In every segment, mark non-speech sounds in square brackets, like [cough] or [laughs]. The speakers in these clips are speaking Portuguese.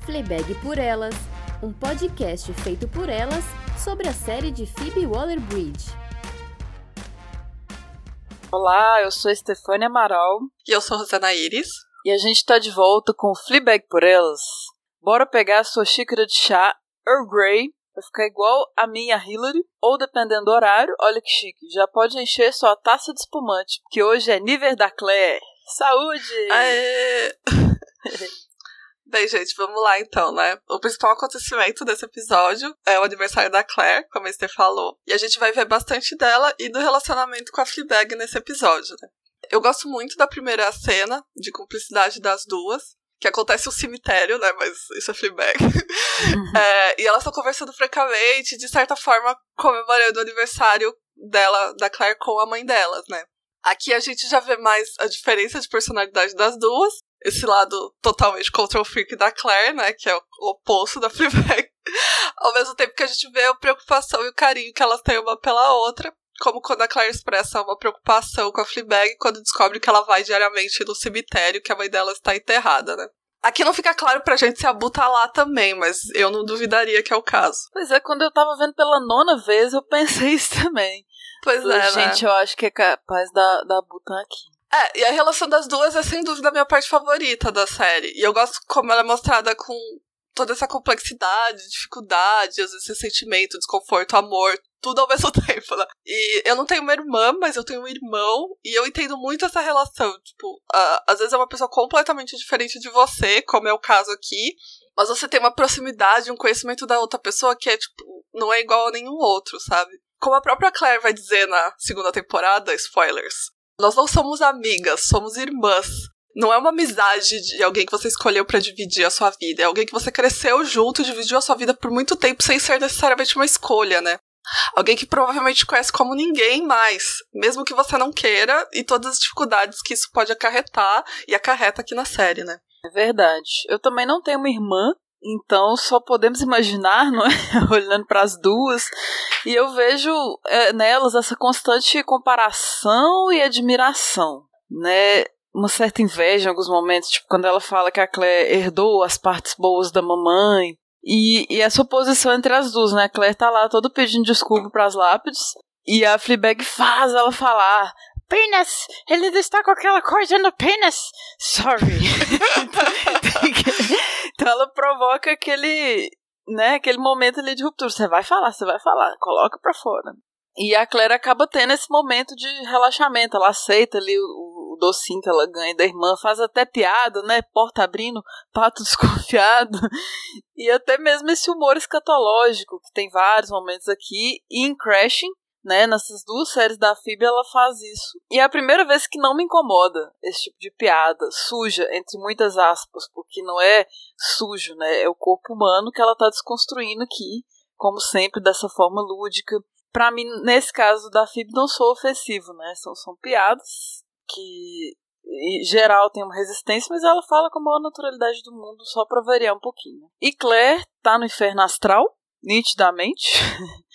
Fleabag por Elas, um podcast feito por elas sobre a série de Phoebe Waller-Bridge. Olá, eu sou Estefânia Amaral. E eu sou Rosana Iris. E a gente tá de volta com Fleabag por Elas. Bora pegar a sua xícara de chá Earl Grey Vai ficar igual a minha Hillary, ou dependendo do horário, olha que chique, já pode encher sua taça de espumante, que hoje é nível da Claire. Saúde! Aê! Bem, gente, vamos lá então, né? O principal acontecimento desse episódio é o aniversário da Claire, como a Esther falou. E a gente vai ver bastante dela e do relacionamento com a Fleabag nesse episódio, né? Eu gosto muito da primeira cena de cumplicidade das duas que acontece um cemitério, né? Mas isso é Fleabag. [laughs] Uhum. é, e elas estão conversando francamente, de certa forma comemorando o aniversário dela, da Claire, com a mãe delas, né? Aqui a gente já vê mais a diferença de personalidade das duas. Esse lado totalmente control freak da Claire, né? Que é o oposto da [laughs] Fleabag. Ao mesmo tempo que a gente vê a preocupação e o carinho que elas têm uma pela outra como quando a Claire expressa uma preocupação com a Fleabag quando descobre que ela vai diariamente no cemitério que a mãe dela está enterrada, né? Aqui não fica claro pra gente se a Bu tá lá também, mas eu não duvidaria que é o caso. Pois é, quando eu tava vendo pela nona vez, eu pensei isso também. Pois Falei, é, né? Gente, eu acho que é capaz da, da Bu tá aqui. É, e a relação das duas é sem dúvida a minha parte favorita da série. E eu gosto como ela é mostrada com toda essa complexidade, dificuldade, às vezes ressentimento, desconforto, amor, tudo ao [laughs] mesmo tempo, né? E eu não tenho uma irmã, mas eu tenho um irmão, e eu entendo muito essa relação. Tipo, uh, às vezes é uma pessoa completamente diferente de você, como é o caso aqui, mas você tem uma proximidade, um conhecimento da outra pessoa que é, tipo, não é igual a nenhum outro, sabe? Como a própria Claire vai dizer na segunda temporada, spoilers, nós não somos amigas, somos irmãs. Não é uma amizade de alguém que você escolheu para dividir a sua vida. É alguém que você cresceu junto, dividiu a sua vida por muito tempo sem ser necessariamente uma escolha, né? Alguém que provavelmente conhece como ninguém mais, mesmo que você não queira, e todas as dificuldades que isso pode acarretar e acarreta aqui na série, né? É verdade. Eu também não tenho uma irmã, então só podemos imaginar, não é? [laughs] Olhando para as duas, e eu vejo é, nelas essa constante comparação e admiração, né? Uma certa inveja em alguns momentos, tipo quando ela fala que a Claire herdou as partes boas da mamãe, e, e essa oposição entre as duas, né? A Claire tá lá todo pedindo desculpa pras lápides. E a Fleabag faz ela falar: Penis! Ele está com aquela coisa no penis! Sorry! [laughs] então ela provoca aquele. Né, aquele momento ali de ruptura. Você vai falar, você vai falar, coloca pra fora. E a Claire acaba tendo esse momento de relaxamento. Ela aceita ali o, docinho que ela ganha da irmã, faz até piada, né? Porta abrindo, pato [laughs] desconfiado. E até mesmo esse humor escatológico, que tem vários momentos aqui. E em Crashing, né? Nessas duas séries da Phoebe ela faz isso. E é a primeira vez que não me incomoda esse tipo de piada, suja, entre muitas aspas, porque não é sujo, né? É o corpo humano que ela tá desconstruindo aqui, como sempre, dessa forma lúdica. Pra mim, nesse caso da Phoebe, não sou ofensivo, né? São, são piadas que em geral tem uma resistência, mas ela fala com a maior naturalidade do mundo, só pra variar um pouquinho. E Claire tá no inferno astral, nitidamente, [laughs]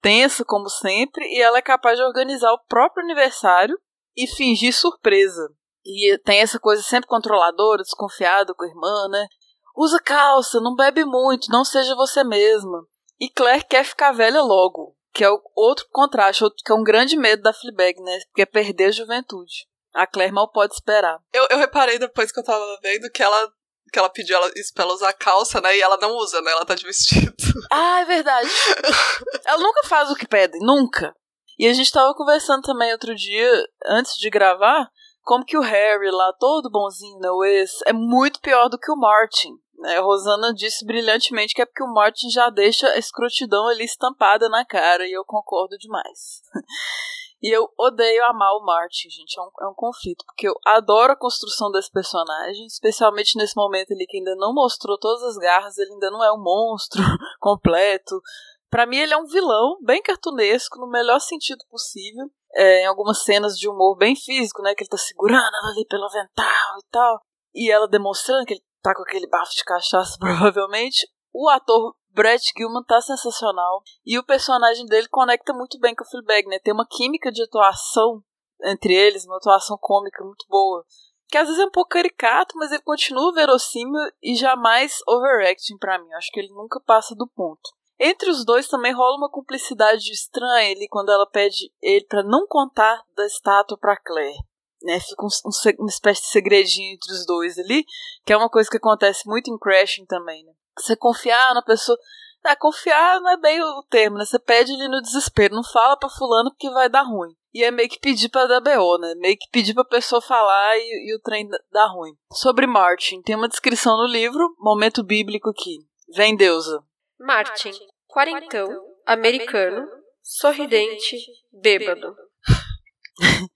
tensa como sempre, e ela é capaz de organizar o próprio aniversário e fingir surpresa. E tem essa coisa sempre controladora, desconfiada com a irmã, né? Usa calça, não bebe muito, não seja você mesma. E Claire quer ficar velha logo, que é outro contraste, que é um grande medo da Fleabag, né? Que é perder a juventude. A Claire mal pode esperar. Eu, eu reparei depois que eu tava vendo que ela que ela pediu ela, isso pra ela usar calça, né? E ela não usa, né? Ela tá de vestido. [laughs] Ah, é verdade. ela nunca faz o que pede, nunca. E a gente tava conversando também outro dia, antes de gravar, como que o Harry lá, todo bonzinho, né? O ex, é muito pior do que o Martin. Né? A Rosana disse brilhantemente que é porque o Martin já deixa a escrotidão ali estampada na cara, e eu concordo demais. E eu odeio amar o Martin, gente. É um, é um conflito. Porque eu adoro a construção desse personagem, especialmente nesse momento ali que ainda não mostrou todas as garras, ele ainda não é um monstro [laughs] completo. Para mim, ele é um vilão, bem cartunesco, no melhor sentido possível. É, em algumas cenas de humor bem físico, né? Que ele tá segurando ela ali pelo avental e tal. E ela demonstrando que ele tá com aquele bafo de cachaça, [laughs] provavelmente. O ator Brett Gilman tá sensacional. E o personagem dele conecta muito bem com o Fleabag, né? Tem uma química de atuação entre eles, uma atuação cômica muito boa. que às vezes é um pouco caricato, mas ele continua verossímil e jamais overacting para mim. Acho que ele nunca passa do ponto. Entre os dois também rola uma cumplicidade estranha ali quando ela pede ele para não contar da estátua para Claire. Né, fica um, um, uma espécie de segredinho entre os dois ali, que é uma coisa que acontece muito em Crashing também, né? Você confiar na pessoa. Ah, confiar não é bem o termo, né? Você pede ele no desespero, não fala pra fulano porque vai dar ruim. E é meio que pedir pra dar BO, né? Meio que pedir pra pessoa falar e, e o trem dá ruim. Sobre Martin, tem uma descrição no livro, momento bíblico aqui. Vem deusa. Martin, quarentão, americano, sorridente, bêbado. [laughs]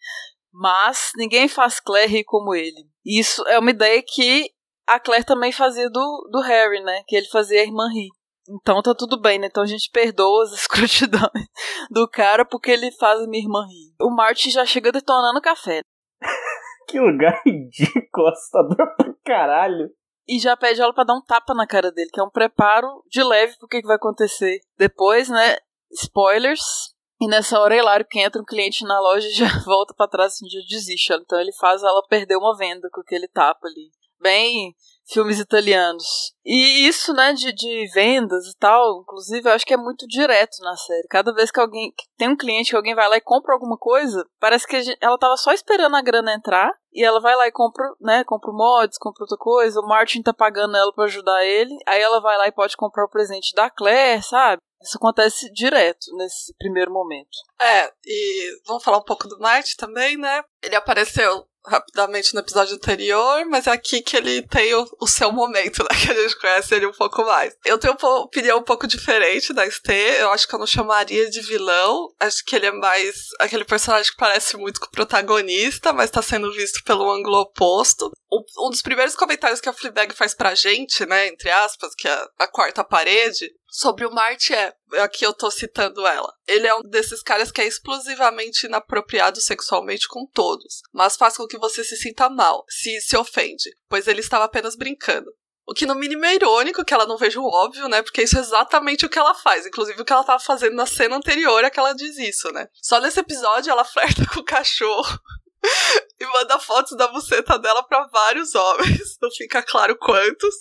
Mas ninguém faz Claire rir como ele. Isso é uma ideia que a Claire também fazia do, do Harry, né? Que ele fazia a irmã rir. Então tá tudo bem, né? Então a gente perdoa as [laughs] escrotidões do cara porque ele faz a minha irmã rir. O Martin já chega detonando café. [laughs] que lugar ridículo, assustador pra caralho. E já pede ela pra dar um tapa na cara dele, que é um preparo de leve pro que, que vai acontecer. Depois, né? Spoilers. E nessa hora hilário que entra um cliente na loja e [laughs] já volta para trás e já desiste. Então ele faz ela perder uma venda com aquele tapa ali. Bem filmes italianos. E isso, né, de, de vendas e tal, inclusive, eu acho que é muito direto na série. Cada vez que alguém que tem um cliente que alguém vai lá e compra alguma coisa, parece que gente, ela tava só esperando a grana entrar e ela vai lá e compra, né, compra mods, compra outra coisa, o Martin tá pagando ela para ajudar ele, aí ela vai lá e pode comprar o presente da Claire, sabe? Isso acontece direto nesse primeiro momento. É, e vamos falar um pouco do Martin também, né? Ele apareceu rapidamente no episódio anterior, mas é aqui que ele tem o, o, seu momento, [laughs] né? Que a gente conhece ele um pouco mais. Eu tenho uma opinião um pouco diferente da ST. Eu acho que eu não chamaria de vilão. Acho que ele é mais aquele personagem que parece muito com o protagonista, mas tá sendo visto pelo ângulo oposto. Um dos primeiros comentários que a Fleabag faz pra gente, né, entre aspas, que é a quarta parede, sobre o Marte é, aqui eu tô citando ela. Ele é um desses caras que é explosivamente inapropriado sexualmente com todos, mas faz com que você se sinta mal, se se ofende, pois ele estava apenas brincando. O que no mínimo é irônico, que ela não veja o óbvio, né? Porque isso é exatamente o que ela faz. Inclusive o que ela tava fazendo na cena anterior é que ela diz isso, né? Só nesse episódio ela [laughs] flerta com o cachorro [laughs] e manda fotos da buceta dela para vários homens, não fica claro quantos,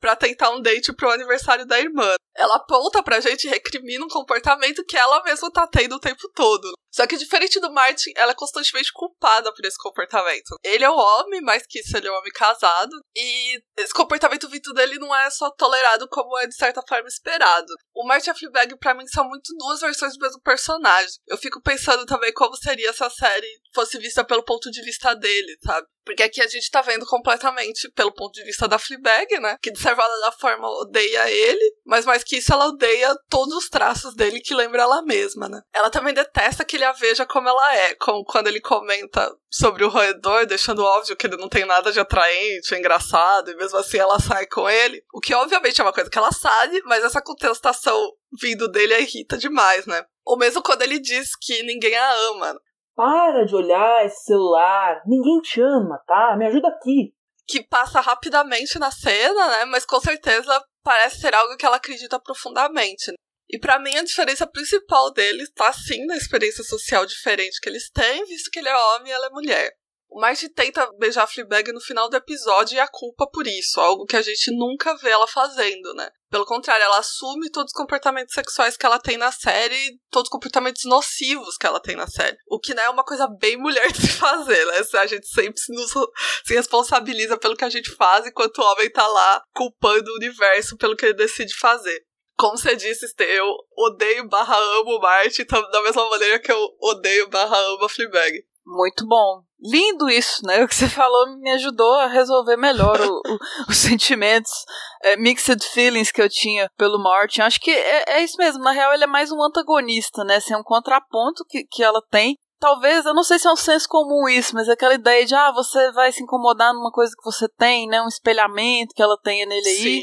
para tentar um date pro aniversário da irmã. Ela aponta pra gente e recrimina um comportamento que ela mesma tá tendo o tempo todo. Só que diferente do Martin, ela é constantemente culpada por esse comportamento. Ele é um homem, mais que isso, ele é um homem casado, e esse comportamento vindo dele não é só tolerado como é de certa forma esperado. O Martin e a Fleabag pra mim são muito duas versões do mesmo personagem. Eu fico pensando também como seria se a série fosse vista pelo ponto de vista dele, sabe? Porque aqui a gente tá vendo completamente pelo ponto de vista da Fleabag, né? Que de certa forma odeia ele, mas mais que isso ela odeia todos os traços dele que lembra ela mesma, né? Ela também detesta que ele a veja como ela é, como quando ele comenta sobre o roedor, deixando óbvio que ele não tem nada de atraente, engraçado, e mesmo assim ela sai com ele. O que obviamente é uma coisa que ela sabe, mas essa contestação vindo dele a irrita demais, né? Ou mesmo quando ele diz que ninguém a ama. Para de olhar esse celular. Ninguém te ama, tá? Me ajuda aqui. Que passa rapidamente na cena, né? Mas com certeza parece ser algo que ela acredita profundamente. E para mim a diferença principal deles tá sim na experiência social diferente que eles têm, visto que ele é homem e ela é mulher. O Marty tenta beijar a Fleabag no final do episódio e a culpa por isso, algo que a gente nunca vê ela fazendo, né? Pelo contrário, ela assume todos os comportamentos sexuais que ela tem na série e todos os comportamentos nocivos que ela tem na série. O que né, é uma coisa bem [laughs] mulher de se fazer, né? A gente sempre se, nos, se responsabiliza pelo que a gente faz, enquanto o homem tá lá culpando o universo pelo que ele decide fazer como você disse, eu odeio barra amo então, da mesma maneira que eu odeio barra amo a Fleabag. Muito bom. Lindo isso, né? [laughs] O que você falou me ajudou a resolver melhor o, o, [laughs] os sentimentos, é, mixed feelings que eu tinha pelo Martin. Acho que é, é, isso mesmo. Na real, ele é mais um antagonista, né? Assim, é um contraponto que, que ela tem. Talvez, eu não sei se é um senso comum isso, mas é aquela ideia de, ah, você vai se incomodar numa coisa que você tem, né? Um espelhamento que ela tenha nele aí.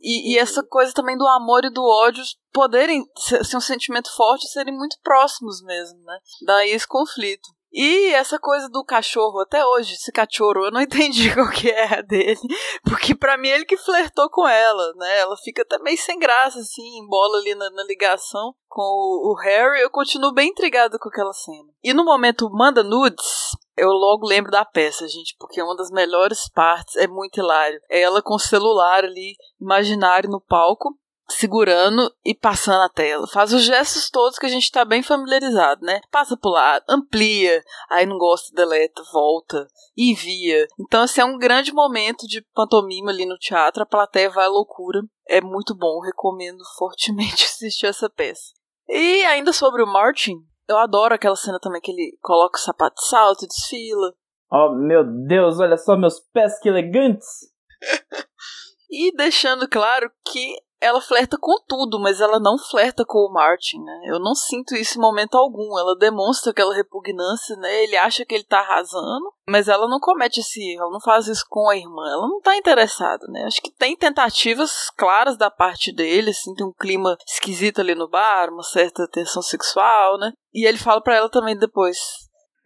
E, e, essa coisa também do amor e do ódio poderem ser, ser um sentimento forte e serem muito próximos mesmo, né? Daí esse conflito. E essa coisa do cachorro, até hoje, esse cachorro, eu não [laughs] entendi qual que é a dele. Porque para mim ele que flertou com ela, né? Ela fica até meio sem graça, assim, bola ali na, na ligação com o, o, Harry. Eu continuo bem intrigada com aquela cena. E no momento manda nudes, eu logo lembro da peça, gente, porque uma das melhores partes é muito hilário. É ela com o celular ali, imaginário no palco, segurando e passando a tela. Faz os gestos todos que a gente tá bem familiarizado, né? Passa pro lado, amplia, aí não gosta, deleta, volta, envia. Então, esse assim, é um grande momento de pantomima ali no teatro, a plateia vai à loucura. É muito bom, recomendo fortemente [laughs] assistir essa peça. E ainda sobre o Martin, eu adoro aquela cena também que ele coloca o sapato de salto e desfila. Oh, meu Deus, olha só meus pés que elegantes! [laughs] e deixando claro que ela flerta com tudo, mas ela não flerta com o Martin, né? Eu não sinto isso em momento algum. Ela demonstra aquela repugnância, né? Ele acha que ele tá arrasando, mas ela não comete esse erro, ela não faz isso com a irmã, ela não tá interessada, né? Acho que tem tentativas claras da parte dele, assim, tem um clima esquisito ali no bar, uma certa tensão sexual, né? E ele fala para ela também depois.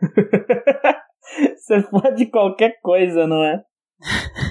[laughs] Você pode qualquer coisa, não é? [laughs]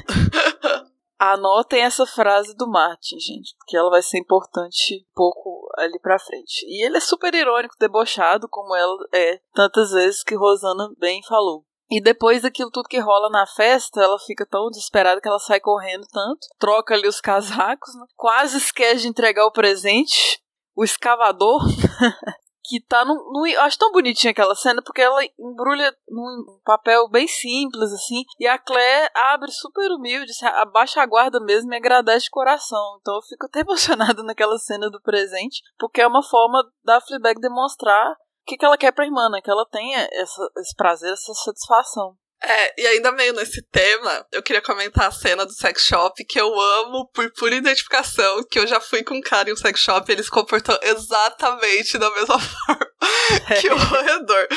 Anotem essa frase do Martin, gente, porque ela vai ser importante pouco ali pra frente. E ele é super irônico, debochado, como ela é tantas vezes que Rosana bem falou. E depois daquilo tudo que rola na festa, ela fica tão desesperada que ela sai correndo tanto, troca ali os casacos, né? quase esquece de entregar o presente. O escavador [laughs] que tá num, num, Eu acho tão bonitinha aquela cena, porque ela embrulha num papel bem simples, assim, e a Claire abre super humilde, abaixa a guarda mesmo e agradece de coração. Então eu fico até [laughs] emocionada naquela cena do presente, porque é uma forma da Fleabag demonstrar o que, que ela quer pra irmã, né? Que ela tenha essa, esse prazer, essa satisfação. É, e ainda meio nesse tema, eu queria comentar a cena do sex shop que eu amo por pura identificação, que eu já fui com um cara em um sex shop e ele se comportou exatamente da mesma [laughs] forma [laughs] que o redor.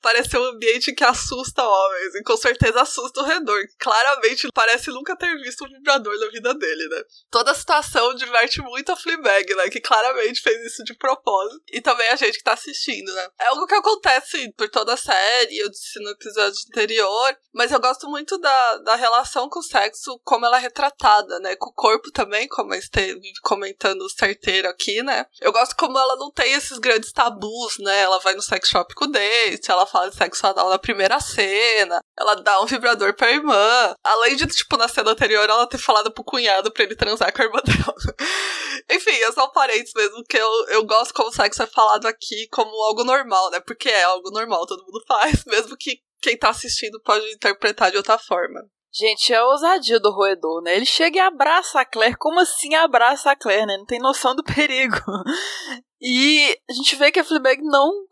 Parece um ambiente que assusta homens, e com certeza assusta o redor. Claramente parece nunca ter visto um vibrador na vida dele, né? Toda a situação diverte muito a Fleabag, né? Que claramente fez isso de propósito. E também a gente que tá assistindo, né? É algo que acontece por toda a série, eu disse no episódio anterior, mas eu gosto muito da, da relação com o sexo, como ela é retratada, né? Com o corpo também, como a esteve comentando certeiro aqui, né? Eu gosto como ela não tem esses grandes tabus, né? Ela vai no sex shop com o date, ela fala de sexo anal na primeira cena, ela dá um vibrador pra irmã. Além de, tipo, na cena anterior, ela ter falado pro cunhado pra ele transar com a irmã dela. [laughs] Enfim, é só parentes mesmo, que eu, eu gosto como sexo é falado aqui como algo normal, né? Porque é algo normal, todo mundo [laughs] faz, mesmo que quem tá assistindo pode interpretar de outra forma. Gente, é a ousadia do roedor, né? Ele chega e abraça a Claire. Como assim abraça a Claire, né? Não tem noção do perigo. [laughs] E a gente vê que a Fleabag não,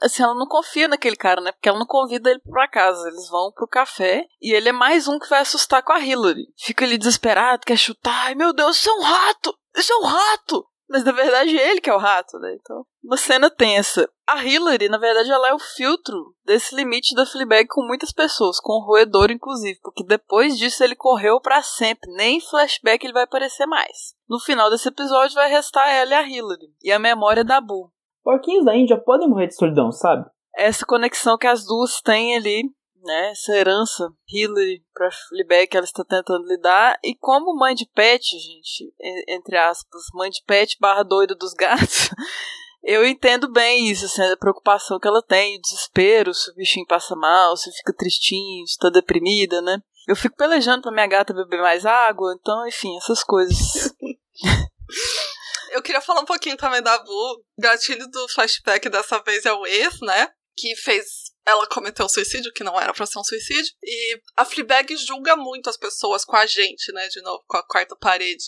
assim, ela não confia naquele cara, né? Porque ela não convida ele pra casa. Eles vão pro café e ele é mais um que vai assustar com a Hillary. Fica ali desesperado, quer chutar. Ai, meu Deus, isso é um rato! Isso é um rato! Mas na verdade é ele que é o rato, né? Então, uma cena tensa. A Hillary, na verdade, ela é o filtro desse limite da Fleabag com muitas pessoas, com o roedor inclusive, porque depois disso ele correu para sempre, nem em flashback ele vai aparecer mais. No final desse episódio vai restar ela e a Hillary, e a memória da Boo. Porquinhos da Índia podem morrer de solidão, sabe? Essa conexão que as duas têm ali né, essa herança Hillary para Fleabag que ela está tentando lidar e como mãe de pet, gente, entre aspas, mãe de pet barra doida dos gatos, [laughs] eu entendo bem isso, assim, a preocupação que ela tem, o desespero, se o bichinho passa mal, se fica tristinho, se está deprimida, né? Eu fico pelejando para minha gata beber mais água, então, enfim, essas coisas. [laughs] eu queria falar um pouquinho também da Bu. Gatilho do flashback dessa vez é o ex, né? Que fez ela cometeu suicídio, que não era pra ser um suicídio, e a Fleabag julga muito as pessoas com a gente, né, de novo, com a quarta parede.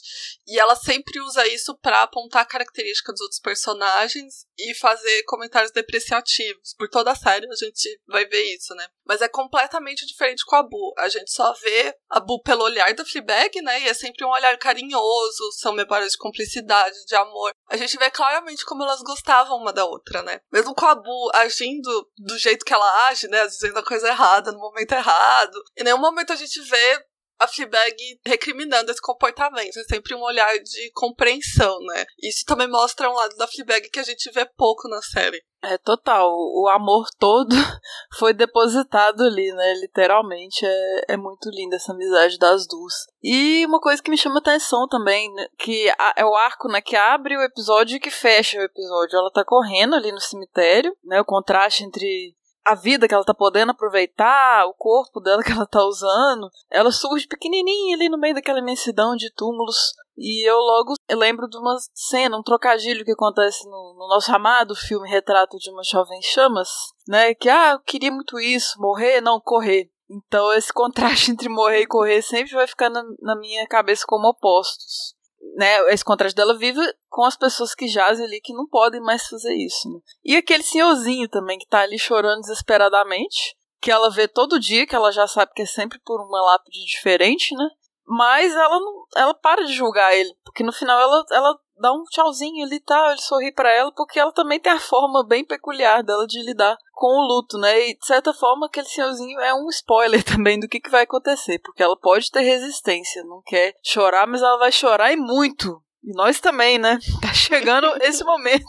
E ela sempre usa isso para apontar características dos outros personagens e fazer comentários depreciativos. Por toda a série a gente vai ver isso, né? Mas é completamente diferente com a Bu. A gente só vê a Bu pelo olhar da Fleabag, né, e é sempre um olhar carinhoso, são memórias de cumplicidade, de amor. A gente vê claramente como elas gostavam uma da outra, né? Mesmo com a Bu agindo do jeito que ela ela age, né? Dizendo a coisa errada no momento errado. Em nenhum momento a gente vê a Fleabag recriminando esse comportamento. É sempre um olhar de compreensão, né? Isso também mostra um lado da Fleabag que a gente vê pouco na série. É total. O amor todo [laughs] foi depositado ali, né? Literalmente. É, é muito linda essa amizade das duas. E uma coisa que me chama atenção também, né? que é o arco, né? Que abre o episódio e que fecha o episódio. Ela tá correndo ali no cemitério, né? O contraste entre a vida que ela tá podendo aproveitar, o corpo dela que ela tá usando, ela surge pequenininha ali no meio daquela imensidão de túmulos. E eu logo lembro de uma cena, um trocadilho que acontece no, no nosso amado filme Retrato de uma Jovem Chamas, né? Que, ah, eu queria muito isso, morrer, não, correr. Então esse contraste [laughs] entre morrer e correr sempre vai ficar na, na minha cabeça como opostos né, esse contraste dela vive com as pessoas que jazem ali que não podem mais fazer isso. Né? E aquele senhorzinho também que tá ali chorando desesperadamente, que ela vê todo dia, que ela já sabe que é sempre por uma lápide diferente, né? Mas ela não, ela para de julgar ele, porque no final ela, ela dá um tchauzinho ali, tá? Ele sorri para ela, porque ela também tem a forma bem peculiar dela de lidar com o luto, né? E de certa forma, aquele senhorzinho é um spoiler [laughs] também do que, que vai acontecer, porque ela pode ter resistência, não quer chorar, mas ela vai chorar e muito. E nós também, né? [laughs] Tá chegando esse momento.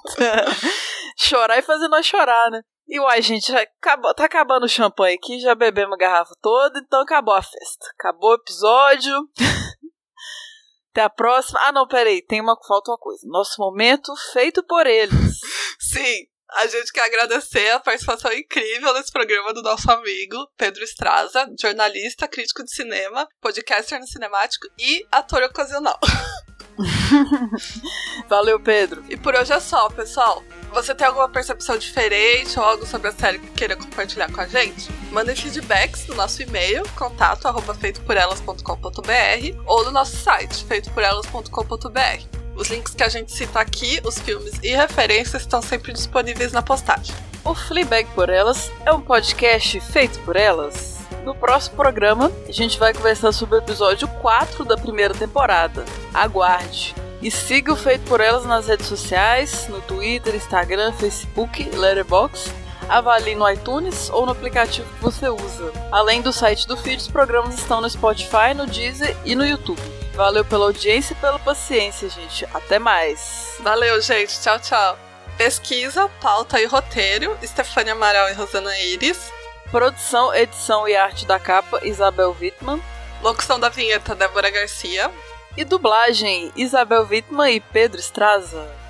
[laughs] chorar e fazer nós chorar, né? E uai, gente, já acabou, tá acabando o champanhe aqui, já bebemos a garrafa toda, então acabou a festa. Acabou o episódio. Até a próxima. Ah, não, peraí, tem uma falta uma coisa. Nosso momento feito por eles. [laughs] Sim, a gente quer agradecer a participação incrível nesse programa do nosso amigo Pedro Estraza, jornalista, crítico de cinema, podcaster no cinemático e ator ocasional. [laughs] [laughs] Valeu, Pedro. E por hoje é só, pessoal. Você tem alguma percepção diferente ou algo sobre a série que queira compartilhar com a gente? Mandem feedbacks no nosso e-mail, contato arroba ou no nosso site, feitoporelas.com.br. Os links que a gente cita aqui, os filmes e referências estão sempre disponíveis na postagem. O Fleabag por Elas é um podcast feito por elas. No próximo programa, a gente vai conversar sobre o episódio 4 da primeira temporada. Aguarde! E siga o Feito por Elas nas redes sociais, no Twitter, Instagram, Facebook, Letterboxd. Avalie no iTunes ou no aplicativo que você usa. Além do site do feed, os programas estão no Spotify, no Deezer e no YouTube. Valeu pela audiência e pela paciência, gente. Até mais. Valeu, gente. Tchau, tchau. Pesquisa, pauta e roteiro, Stefania Amaral e Rosana Iris. Produção, edição e arte da capa, Isabel Wittmann. Locução da vinheta, Débora Garcia. E dublagem, Isabel Wittmann e Pedro Straza.